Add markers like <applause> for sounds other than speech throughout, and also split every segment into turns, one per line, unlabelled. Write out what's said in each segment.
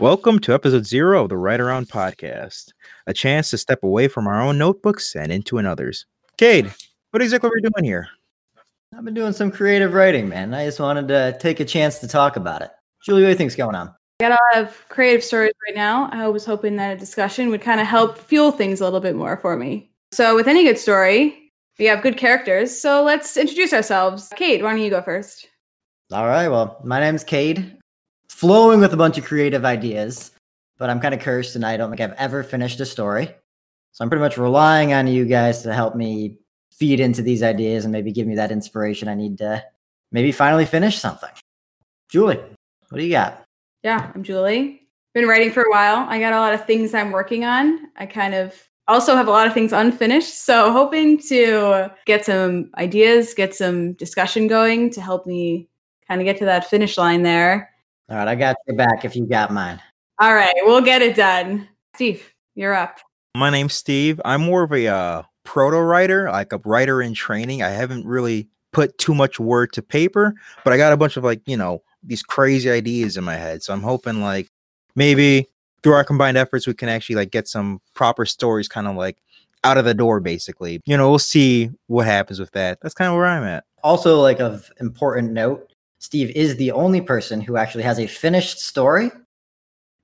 Welcome to episode zero of the Right Around podcast, a chance to step away from our own notebooks and into another's. Cade, what exactly are we doing here?
I've been doing some creative writing, man. I just wanted to take a chance to talk about it. Julie, what do you think's going on?
I got a lot of creative stories right now. I was hoping that a discussion would kind of help fuel things a little bit more for me. So, with any good story, we have good characters. So, let's introduce ourselves. Cade, why don't you go first?
All right. Well, my name's Cade flowing with a bunch of creative ideas, but I'm kind of cursed and I don't think I've ever finished a story. So I'm pretty much relying on you guys to help me feed into these ideas and maybe give me that inspiration I need to maybe finally finish something. Julie, what do you got?
Yeah, I'm Julie. Been writing for a while. I got a lot of things I'm working on. I kind of also have a lot of things unfinished. So hoping to get some ideas, get some discussion going to help me kind of get to that finish line there.
All right, I got your back if you got mine.
All right, we'll get it done. Steve, you're up.
My name's Steve. I'm more of a uh, proto writer, like a writer in training. I haven't really put too much word to paper, but I got a bunch of like, you know, these crazy ideas in my head. So I'm hoping like maybe through our combined efforts we can actually like get some proper stories kind of like out of the door basically. You know, we'll see what happens with that. That's kind of where I'm at.
Also like of important note, Steve is the only person who actually has a finished story.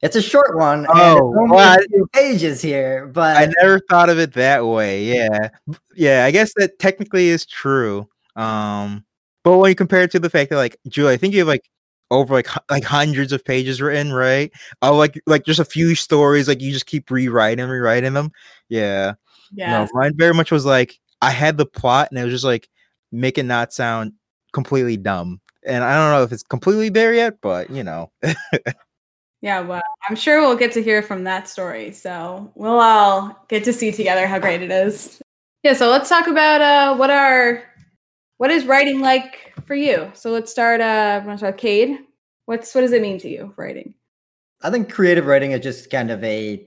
It's a short one.
Oh,
well, two pages here, but
I never thought of it that way. Yeah, yeah. I guess that technically is true. Um, but when you compare it to the fact that, like, Julie, I think you have like over like like hundreds of pages written, right? Oh, like like just a few stories, like you just keep rewriting, rewriting them. Yeah,
yeah.
No, mine very much was like I had the plot, and it was just like make it not sound completely dumb and I don't know if it's completely there yet, but you know. <laughs>
yeah, well, I'm sure we'll get to hear from that story. So we'll all get to see together how great it is. Yeah, so let's talk about uh, what are what is writing like for you. So let's start. Uh, want to start Cade. What's what does it mean to you writing?
I think creative writing is just kind of a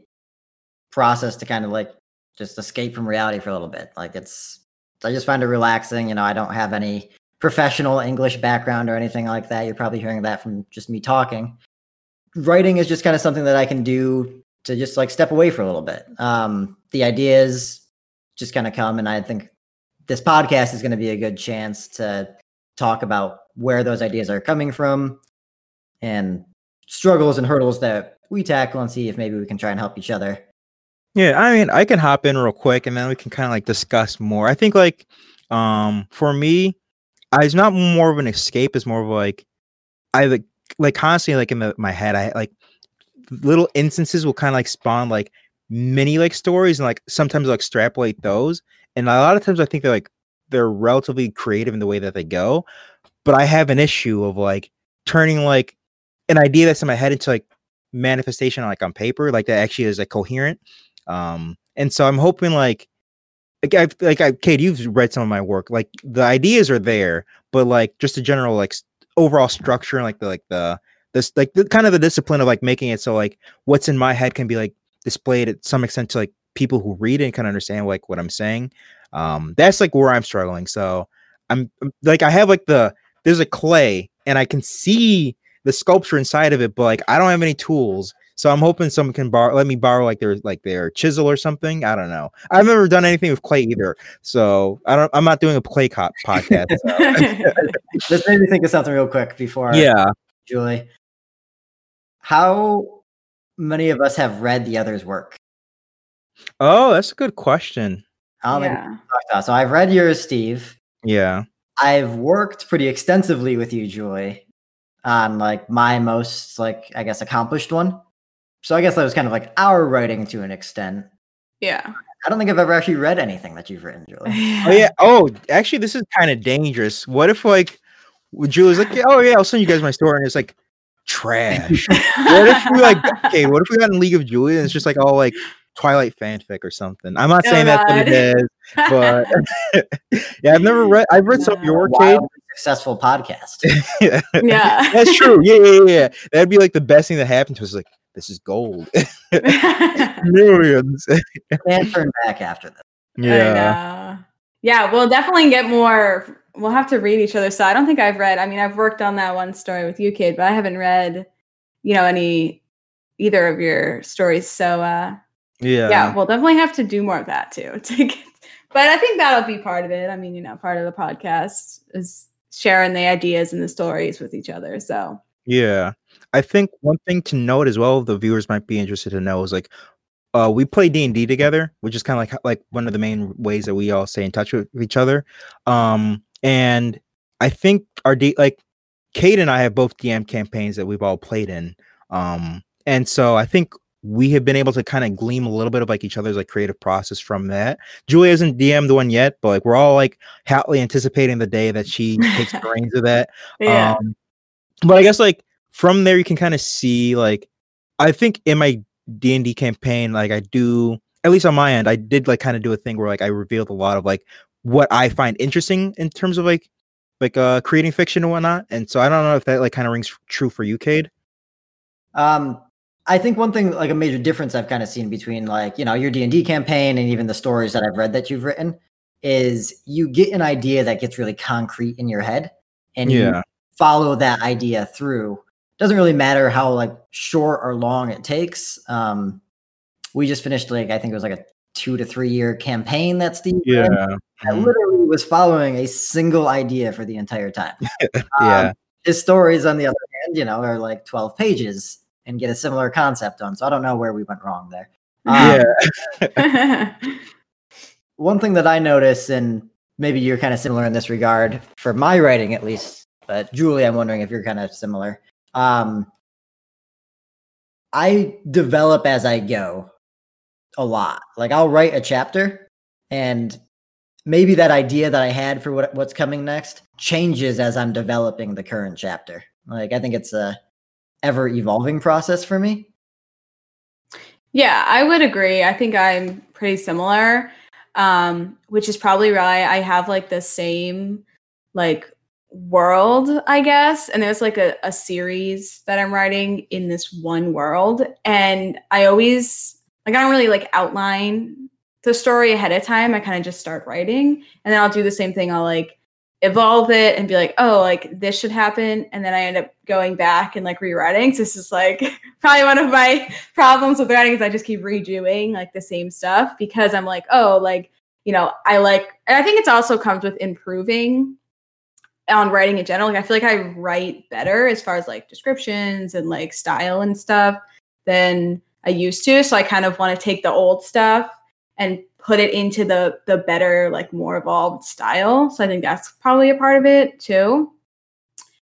process to kind of like just escape from reality for a little bit. Like it's, I just find it relaxing. You know, I don't have any professional English background or anything like that. You're probably hearing that from just me talking. Writing is just kind of something that I can do to just like step away for a little bit. Um, the ideas just kind of come, and I think this podcast is going to be a good chance to talk about where those ideas are coming from and struggles and hurdles that we tackle and see if maybe we can try and help each other.
Yeah, I mean, I can hop in real quick and then we can kind of like discuss more. I think like um for me, it's not more of an escape. It's more of like I like like constantly like in my head. I like little instances will kind of like spawn like mini like stories and like sometimes like extrapolate those. And a lot of times I think they're like they're relatively creative in the way that they go. But I have an issue of like turning like an idea that's in my head into like manifestation like on paper, like that actually is like coherent. Um, and so I'm hoping like like I like I Cade, you've read some of my work. Like the ideas are there, but like just the general like overall structure and like the like the this like the kind of the discipline of like making it so like what's in my head can be like displayed at some extent to like people who read and can understand like what I'm saying. Um, that's like where I'm struggling. So I'm like I have like the there's a clay and I can see the sculpture inside of it, but like I don't have any tools. So I'm hoping someone can borrow, let me borrow like their like their chisel or something. I don't know. I've never done anything with clay either, so I don't. I'm not doing a clay cop podcast. <laughs>
Just made me think of something real quick before.
Yeah,
Julie. How many of us have read the other's work?
Oh, that's a good question.
yeah.
So I've read yours, Steve.
Yeah.
I've worked pretty extensively with you, Julie, on like my most like I guess accomplished one. So I guess that was kind of like our writing to an extent.
Yeah.
I don't think I've ever actually read anything that you've written, Julie. <laughs>
oh yeah. Oh, actually, this is kind of dangerous. What if like Julie's like, oh yeah, I'll send you guys my story, and it's like trash. <laughs> what if we like, okay, what if we got in League of Julie and it's just like all like Twilight fanfic or something? I'm not oh, saying God. that's what it is, but <laughs> yeah, I've never read. I've read some of your Cade.
Successful podcast.
yeah. yeah,
that's true. Yeah, yeah, yeah. That'd be like the best thing that happened to us. Like, this is gold. <laughs> <laughs> Millions. <laughs>
Can't turn back after this.
Yeah.
Yeah, we'll definitely get more. We'll have to read each other. So I don't think I've read. I mean, I've worked on that one story with you, kid, but I haven't read, you know, any either of your stories. So uh,
Yeah.
yeah, we'll definitely have to do more of that too. To get, but I think that'll be part of it. I mean, you know, part of the podcast is sharing the ideas and the stories with each other. So
Yeah. I think one thing to note as well, the viewers might be interested to know is like uh we play D&D together, which is kind of like like one of the main ways that we all stay in touch with each other. Um and I think our D like Cade and I have both DM campaigns that we've all played in. Um and so I think we have been able to kind of glean a little bit of like each other's like creative process from that. Julie hasn't DM'd one yet, but like we're all like hotly anticipating the day that she takes the <laughs> reins of that.
yeah,
Um, but I guess like from there you can kind of see like I think in my D and D campaign, like I do at least on my end, I did like kind of do a thing where like I revealed a lot of like what I find interesting in terms of like like uh creating fiction and whatnot. And so I don't know if that like kind of rings true for you, Cade.
Um, I think one thing, like a major difference I've kind of seen between like you know your D and D campaign and even the stories that I've read that you've written is you get an idea that gets really concrete in your head, and you
Yeah.
follow that idea through. Doesn't really matter how like short or long it takes. Um, we just finished like I think it was like a two to three year campaign that Steve ran. I
Mhm.
literally was following a single idea for the entire time. <laughs>
yeah.
Um, his stories, on the other hand, you know, are like 12 pages and get a similar concept on. So I don't know where we went wrong there. Um,
yeah. <laughs>
One thing that I notice, and maybe you're kind of similar in this regard for my writing at least, but Julie, I'm wondering if you're kind of similar. Um, I develop as I go a lot. Like I'll write a chapter and maybe that idea that I had for what, what's coming next changes as I'm developing the current chapter. Like I think it's a ever evolving process for me.
Yeah, I would agree. I think I'm pretty similar, um, which is probably why I have like the same like world, I guess. And there's like a, a series that I'm writing in this one world. And I always like I don't really like outline the story ahead of time. I kind of just start writing. And then I'll do the same thing. I'll like evolve it and be like, oh, like this should happen. And then I end up going back and like rewriting. So this is like <laughs> probably one of my problems with writing is I just keep redoing like the same stuff because I'm like, oh, like, you know, I like, and I think it's also comes with improving on writing in general. Like, I feel like I write better as far as like descriptions and like style and stuff than I used to. So I kind of want to take the old stuff and put it into the the better, like more evolved style. So I think that's probably a part of it too.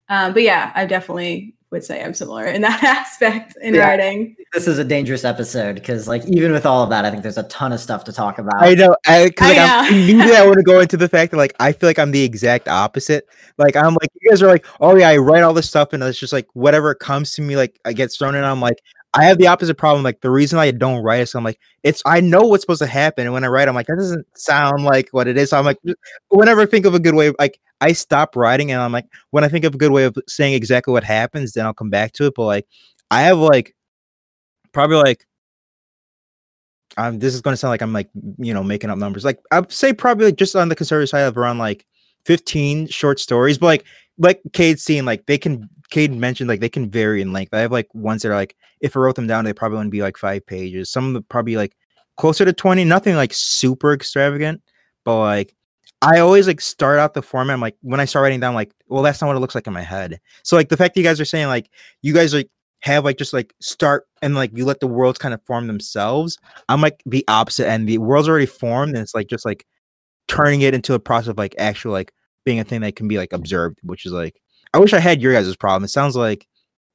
Um, but yeah, I definitely would say I'm similar in that <laughs> aspect in
Yeah.
writing.
This is a dangerous episode because, like, even with all of that, I think there's a ton of stuff to talk about.
I know. I, cause
I
like, I'm,
know.
immediately I <laughs> want to go into the fact that like I feel like I'm the exact opposite. Like I'm like you guys are like, oh yeah, I write all this stuff and it's just like whatever comes to me, like I get thrown in. I'm like, I have the opposite problem. Like the reason I don't write is I'm like, it's I know what's supposed to happen, and when I write, I'm like, that doesn't sound like what it is. So I'm like, whenever I think of a good way, of, like I stop writing, and I'm like, when I think of a good way of saying exactly what happens, then I'll come back to it. But like, I have like probably like um, this is going to sound like I'm like you know making up numbers. Like I'd say probably just on the conservative side of around like 15 short stories, but like like Cade's seen like they can Cade mentioned like they can vary in length. I have like ones that are like if I wrote them down, they probably wouldn't be like five pages. Some probably like closer to 20, nothing like super extravagant, but like I always like start out the format. I'm like when I start writing down, like, well, that's not what it looks like in my head. So like the fact that you guys are saying like you guys like have like just like start and like you let the worlds kind of form themselves. I'm like the opposite and The world's already formed, and it's like just like turning it into a process of like actual like being a thing that can be like observed, which is like I wish I had your guys' problem. It sounds like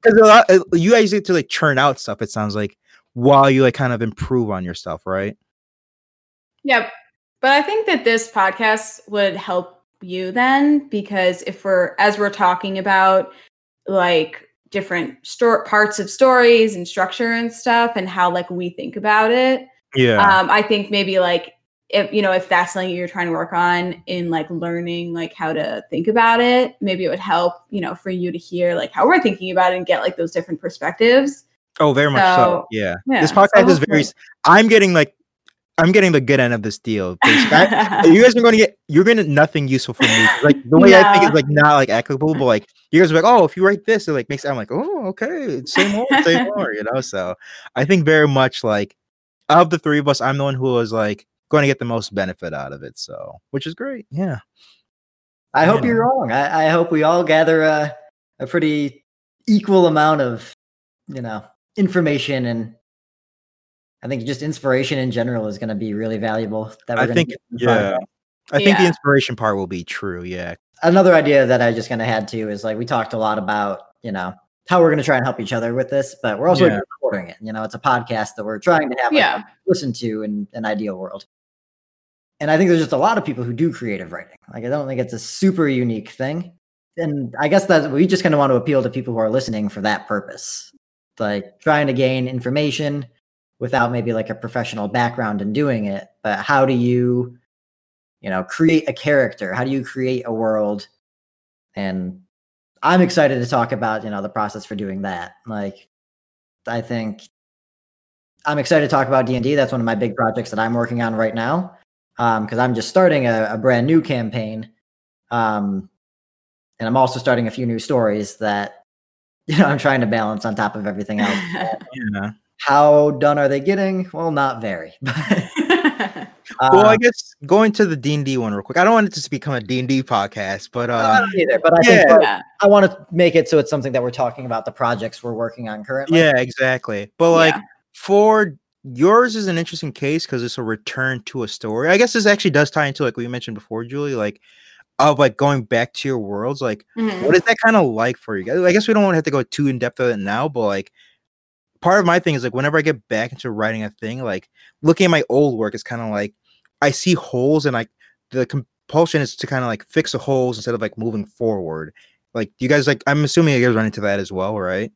because a lot uh, you guys get to like churn out stuff. It sounds like while you like kind of improve on yourself, right?
Yep. But I think that this podcast would help you then because if we're as we're talking about like different store parts of stories and structure and stuff and how like we think about it,
Yeah.
um, I think maybe like if you know if that's something you're trying to work on in like learning like how to think about it, maybe it would help you know for you to hear like how we're thinking about it and get like those different perspectives.
oh, very much so.
so,
Yeah.
Yeah.
This
so
podcast is very. I'm getting like I'm getting the good end of this deal. <laughs> I- you guys are going to get you're going to nothing useful for me. Like the way I think is like not like applicable, but like you guys are like, oh, if you write this, it like makes I'm like, oh, okay, say more, say more, you know. So I think very much like of the three of us, I'm the one who was like going to get the most benefit out of it. So which is great. Yeah.
I hope
Yeah.
you're wrong. I, I hope we all gather a, a pretty equal amount of, you know, information and I think just inspiration in general is going to be really valuable. That we're
I
gonna
think
get from the project.
yeah. I think the inspiration part will be true. Yeah.
Another idea that I just kind of had too is like we talked a lot about, you know, how we're going to try and help each other with this, but we're also
Yeah.
recording it. You know, it's a podcast that we're trying to have like,
yeah.
listen to in an ideal world. And I think there's just a lot of people who do creative writing. Like I don't think it's a super unique thing. And I guess that we just kind of want to appeal to people who are listening for that purpose. Like trying to gain information without maybe like a professional background in doing it, but how do you you know, create a character? How do you create a world? And I'm excited to talk about, you know, the process for doing that. Like I think I'm excited to talk about D&D. That's one of my big projects that I'm working on right now. Um, because I'm just starting a, a brand new campaign. Um, and I'm also starting a few new stories that <laughs> you know I'm trying to balance on top of everything else. <laughs>
Yeah.
How done are they getting? Well, not very. <laughs> But
well,
uh,
I guess going to the D and D one real quick. I don't want it to become a D and D podcast, but uh,
either. But I think
yeah.
yeah.
I want to make it so it's something that we're talking about the projects we're working on currently.
yeah, exactly. But like
Yeah.
for yours is an interesting case because it's a return to a story. I guess this actually does tie into like we mentioned before, Julie, like of like going back to your worlds. Like,
Mhm.
what is that kind of like for you guys? I guess we don't want to have to go too in depth of it now, but like part of my thing is like whenever I get back into writing a thing, like looking at my old work, it's kind of like I see holes and like the compulsion is to kind of like fix the holes instead of like moving forward. Like you guys like I'm assuming you guys run into that as well, right?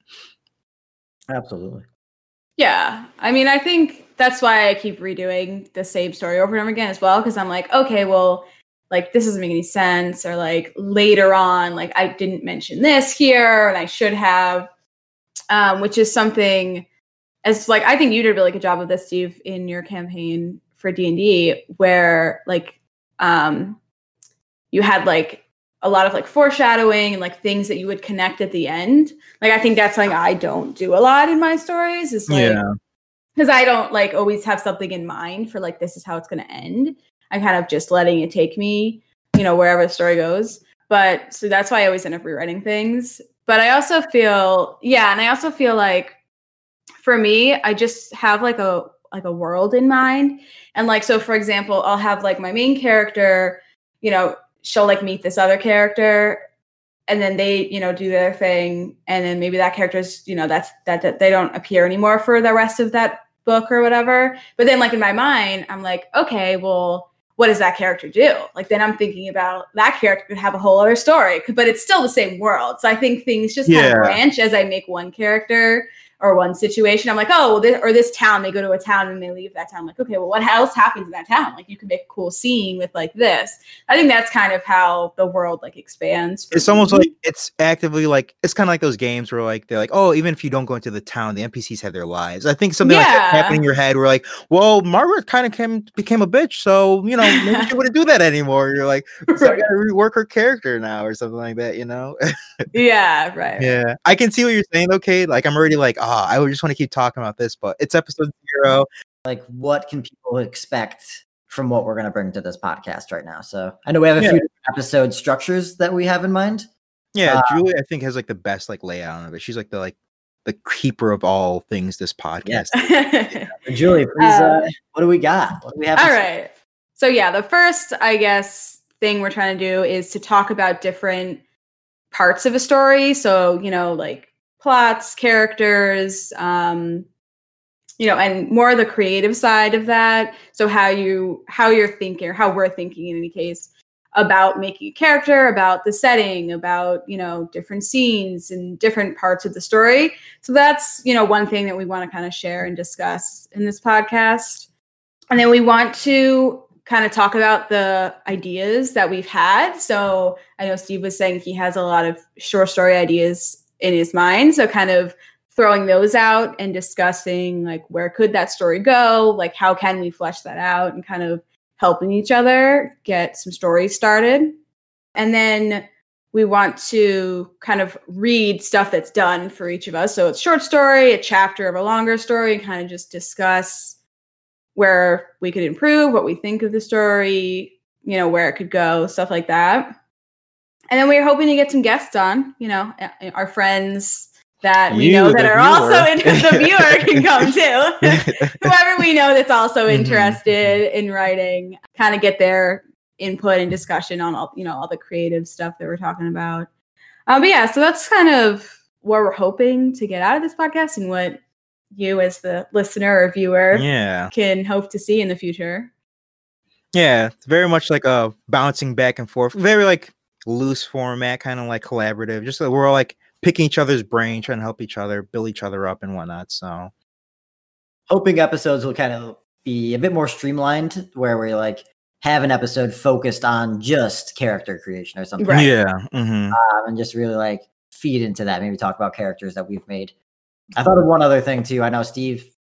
absolutely.
Yeah. I mean, I think that's why I keep redoing the same story over and over again as well. Cause I'm like, okay, well, like this doesn't make any sense. Or like later on, like I didn't mention this here and I should have. Um, which is something as like I think you did a really good job of this, Steve, in your campaign for D and D, where like um you had like a lot of like foreshadowing and like things that you would connect at the end. Like I think that's something I don't do a lot in my stories. Is like because I don't like always have something in mind for like this is how it's going to end. I'm kind of just letting it take me, you know, wherever the story goes. But so that's why I always end up rewriting things. But I also feel, yeah, and I also feel like for me, I just have like a like a world in mind. And like so for example, I'll have like my main character, you know, she'll like meet this other character and then they you know do their thing and then maybe that character's you know that's that, that they don't appear anymore for the rest of that book or whatever. But then like in my mind i'm like okay well what does that character do? Like then i'm thinking about that character could have a whole other story but it's still the same world. So i think things just kind of branch as i make one character or one situation i'm like oh well this, or this town they go to a town and they leave that town. I'm like okay well what else happens in that town? Like you can make a cool scene with like this. I think that's kind of how the world like expands
it's almost like it's actively like it's kind of like those games where like they're like oh even if you don't go into the town the npcs have their lives. I think something like that happened in your head where like well margaret kind of came became a bitch so you know maybe she wouldn't do that anymore. You're like <laughs> so i gotta rework her character now or something like that you know? <laughs>
Yeah right.
Yeah. I can see what you're saying Okay. like i'm already like ah i would just want to keep talking about this but it's episode zero
Like, what can people expect from what we're going to bring to this podcast right now? So I know we have a
Yeah.
few episode structures that we have in mind.
yeah
Uh,
julie i think has like the best like layout of it she's like the like the keeper of all things this podcast <laughs>
Julie, please, uh,
Uh,
what do we got? What do we have? to
All
say?
right. So yeah, the first, I guess, thing we're trying to do is to talk about different parts of a story. So, you know, like plots, characters, um, you know, and more the creative side of that. So how you how you're thinking or how we're thinking in any case about making a character, about the setting, about, you know, different scenes and different parts of the story. So that's, you know, one thing that we want to kind of share and discuss in this podcast. And then we want to kind of talk about the ideas that we've had. So I know Steve was saying he has a lot of short story ideas in his mind. So kind of throwing those out and discussing like where could that story go? Like how can we flesh that out and kind of helping each other get some stories started? And then we want to kind of read stuff that's done for each of us. So it's short story a chapter of a longer story and kind of just discuss where we could improve what we think of the story you know where it could go stuff like that and then we are hoping to get some guests on you know our friends that we
You,
know that are
viewer.
also in the viewer can come <laughs> too. <laughs> Whoever we know that's also
Mhm.
interested in writing, kind of get their input and discussion on all you know all the creative stuff that we're talking about. Um, but yeah, so that's kind of what we're hoping to get out of this podcast and what you as the listener or viewer
yeah.
can hope to see in the future.
Yeah, it's very much like a bouncing back and forth, very like loose format, kind of like collaborative. Just like we're all like picking each other's brain, trying to help each other, build each other up, and whatnot. So
hoping episodes will kind of be a bit more streamlined where we like have an episode focused on just character creation or something
Right.
yeah, hmm
um, and just really like feed into that maybe talk about characters that we've made i thought of one other thing too i know steve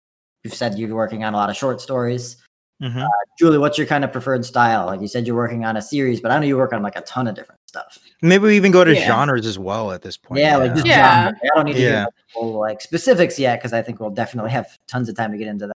you've said you're working on a lot of short stories
hmm
julie what's your kind of preferred style like you said you're working on a series but i know you work on like a ton of different stuff
maybe we even go to
Yeah.
genres as well at this point.
yeah, like just
Yeah.
genre. i don't need to
Yeah.
get into full like specifics yet because i think we'll definitely have tons of time to get into that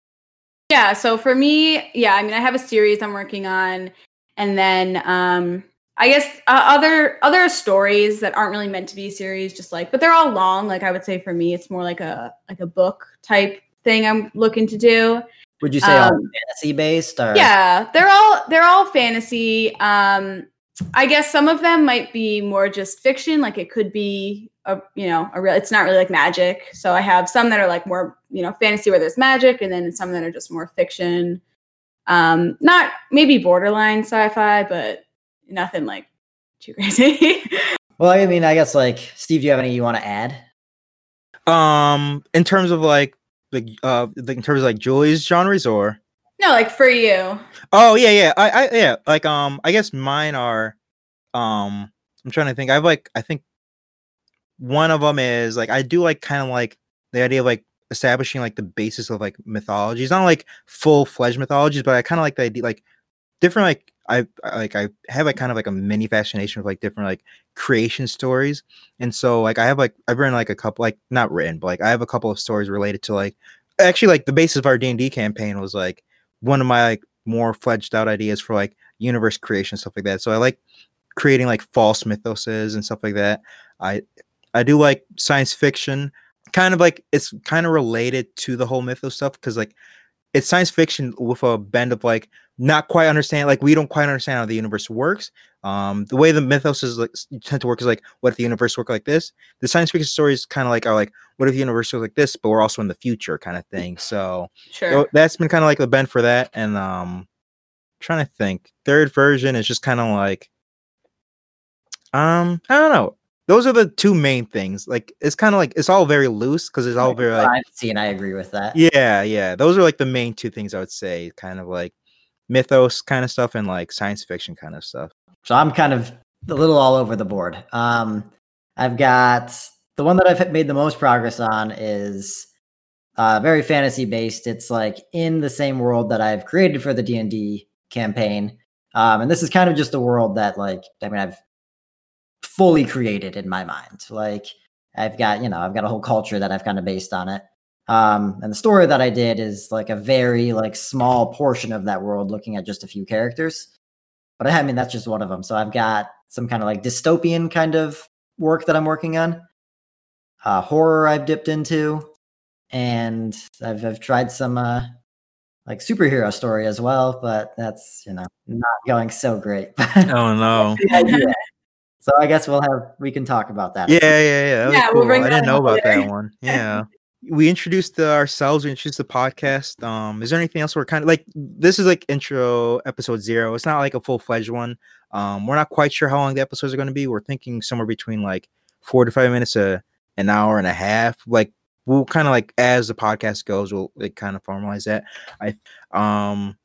Yeah, so for me, yeah, I mean, I have a series I'm working on, and then um, I guess uh, other other stories that aren't really meant to be series, just like, but they're all long. Like I would say, for me, it's more like a like a book type thing I'm looking to do.
would you say all
Um,
fantasy based or
Yeah, they're all they're all fantasy. Um, I guess some of them might be more just fiction. Like it could be a you know a real. It's not really like magic. So I have some that are like more you know fantasy where there's magic, and then some that are just more fiction. Um, not maybe borderline sci-fi, but nothing like too <laughs> crazy.
well i mean i guess like steve do you have any you want to add
Um, in terms of like like uh, in terms of like Julie's genres or
no, like for you.
Oh yeah, yeah. I, I yeah, like um I guess mine are um I'm trying to think. I have like I think one of them is like I do like kind of like the idea of like establishing like the basis of like mythologies, not like full fledged mythologies, but I kind of like the idea like different like I like I have like kind of like a mini fascination with like different like creation stories. And so like I have like I've written like a couple like not written, but like I have a couple of stories related to like actually like the basis of our D&D campaign was like one of my like more fledged out ideas for like universe creation stuff like that. So I like creating like false mythoses and stuff like that. I I do like science fiction, kind of like it's kind of related to the whole mythos stuff because like it's science fiction with a bend of like not quite understand like we don't quite understand how the universe works. Um, the way the mythos is like tend to work is like what if the universe worked like this? The science fiction stories kind of like are like what if the universe was like this, but we're also in the future kind of thing. <laughs> So
Sure.
so that's been kind of like the bend for that and um trying to think third version is just kind of like um i don't know those are the two main things like it's kind of like it's all very loose because it's all very like
i've seen i agree with that
yeah yeah those are like the main two things i would say kind of like mythos kind of stuff and like science fiction kind of stuff
So I'm kind of a little all over the board. Um, I've got the one that I've made the most progress on is uh, very fantasy based. It's like in the same world that I've created for the D and D campaign, um, and this is kind of just a world that like I mean I've fully created in my mind. Like I've got you know I've got a whole culture that I've kind of based on it. Um, and the story that I did is like a very like small portion of that world, looking at just a few characters but I mean that's just one of them. So I've got some kind of like dystopian kind of work that I'm working on. Uh, horror I've dipped into, and I've I've tried some uh, like superhero story as well, but that's you know not going so great. <laughs>
oh no
Yeah. So I guess we'll have we can talk about that.
yeah yeah yeah. That was
Yeah, we'll bring
i didn't know
up
about
later.
that one. <laughs> Yeah. We introduced ourselves we introduced the podcast. Um is there anything else we're kind of like this is like intro episode zero. It's not like a full-fledged one. Um we're not quite sure how long the episodes are going to be. We're thinking somewhere between like four to five minutes to an hour and a half. Like we'll kind of like as the podcast goes we'll like kind of formalize that. I um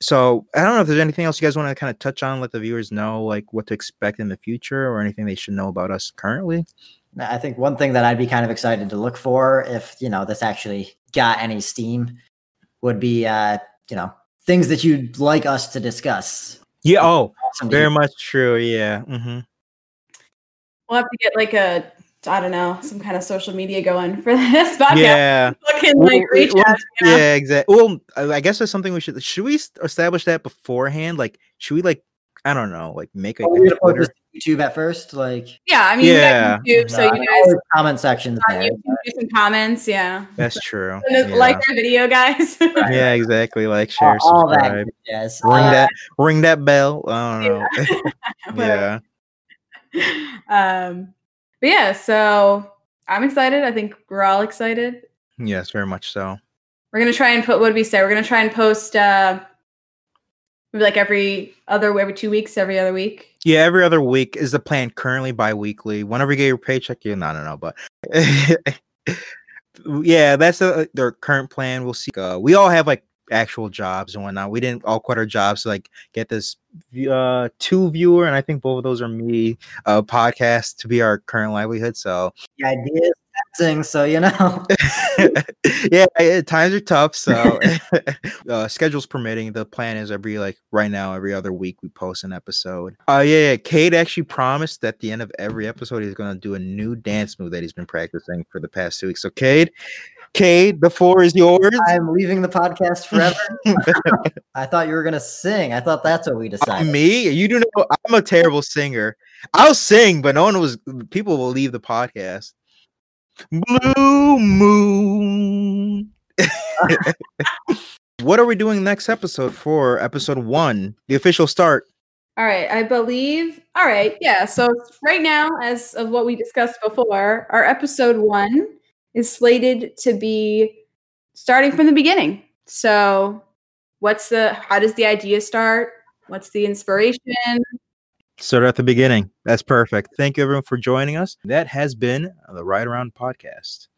so i don't know if there's anything else you guys want to kind of touch on let the viewers know like what to expect in the future or anything they should know about us currently
I think one thing that I'd be kind of excited to look for if, you know, this actually got any steam would be, uh, you know, things that you'd like us to discuss.
Yeah. Oh,
Awesome
very much true. Yeah. Mm-hmm.
We'll have to get like a I don't know some kind of social media going for <laughs> this podcast.
Yeah.
Fucking
Well,
like reach
well,
out. you know?
Yeah, exactly. Well, I I guess that's something we should. Should we establish that beforehand? Like, should we like, I don't know, like make a,
Are we
a Twitter?
YouTube at first? Like,
Yeah, I mean,
Yeah.
yeah. YouTube, so you guys
comment sections
on
there.
YouTube do some comments. Yeah,
That's true. Yeah.
like our video, guys. <laughs>
yeah, exactly. Like,
All,
share,
all that,
subscribe,
yes.
ring
Uh,
that, ring that bell. I don't know. <laughs> <laughs>
Whatever.
yeah.
um, but yeah, so I'm excited. I think we're all excited.
Yes, very much so.
We're gonna try and put what did we say? We're gonna try and post uh maybe like every other every two weeks, every other week.
Yeah, every other week is the plan. Currently, bi-weekly. Whenever you get your paycheck, you I don't know, but <laughs> yeah, that's the their current plan. We'll see. Uh, we all have like actual jobs and whatnot. We didn't all quit our jobs to like get this uh two viewer, and I think both of those are me uh podcast to be our current livelihood. So
the idea is testing, so you know. <laughs>
yeah, eh, times are tough. So <laughs> uh, schedules permitting, the plan is every like right now, every other week we post an episode. Uh yeah, yeah. Cade actually promised at the end of every episode he's gonna do a new dance move that he's been practicing for the past two weeks. So Cade, Cade, the floor is yours.
I'm leaving the podcast forever. <laughs> I thought you were gonna sing. I thought that's what we uh, decided.
Me, you do know I'm a terrible singer. I'll sing, but no one was. People will leave the podcast. Blue moon. <laughs> what are we doing next episode for episode one, the official start?
All right, I believe. All right, yeah. So right now, as of what we discussed before, our episode one is slated to be starting from the beginning. So, what's the? How does the idea start? What's the inspiration?
Start at the beginning. That's perfect. Thank you everyone for joining us. That has been the Ride Around podcast.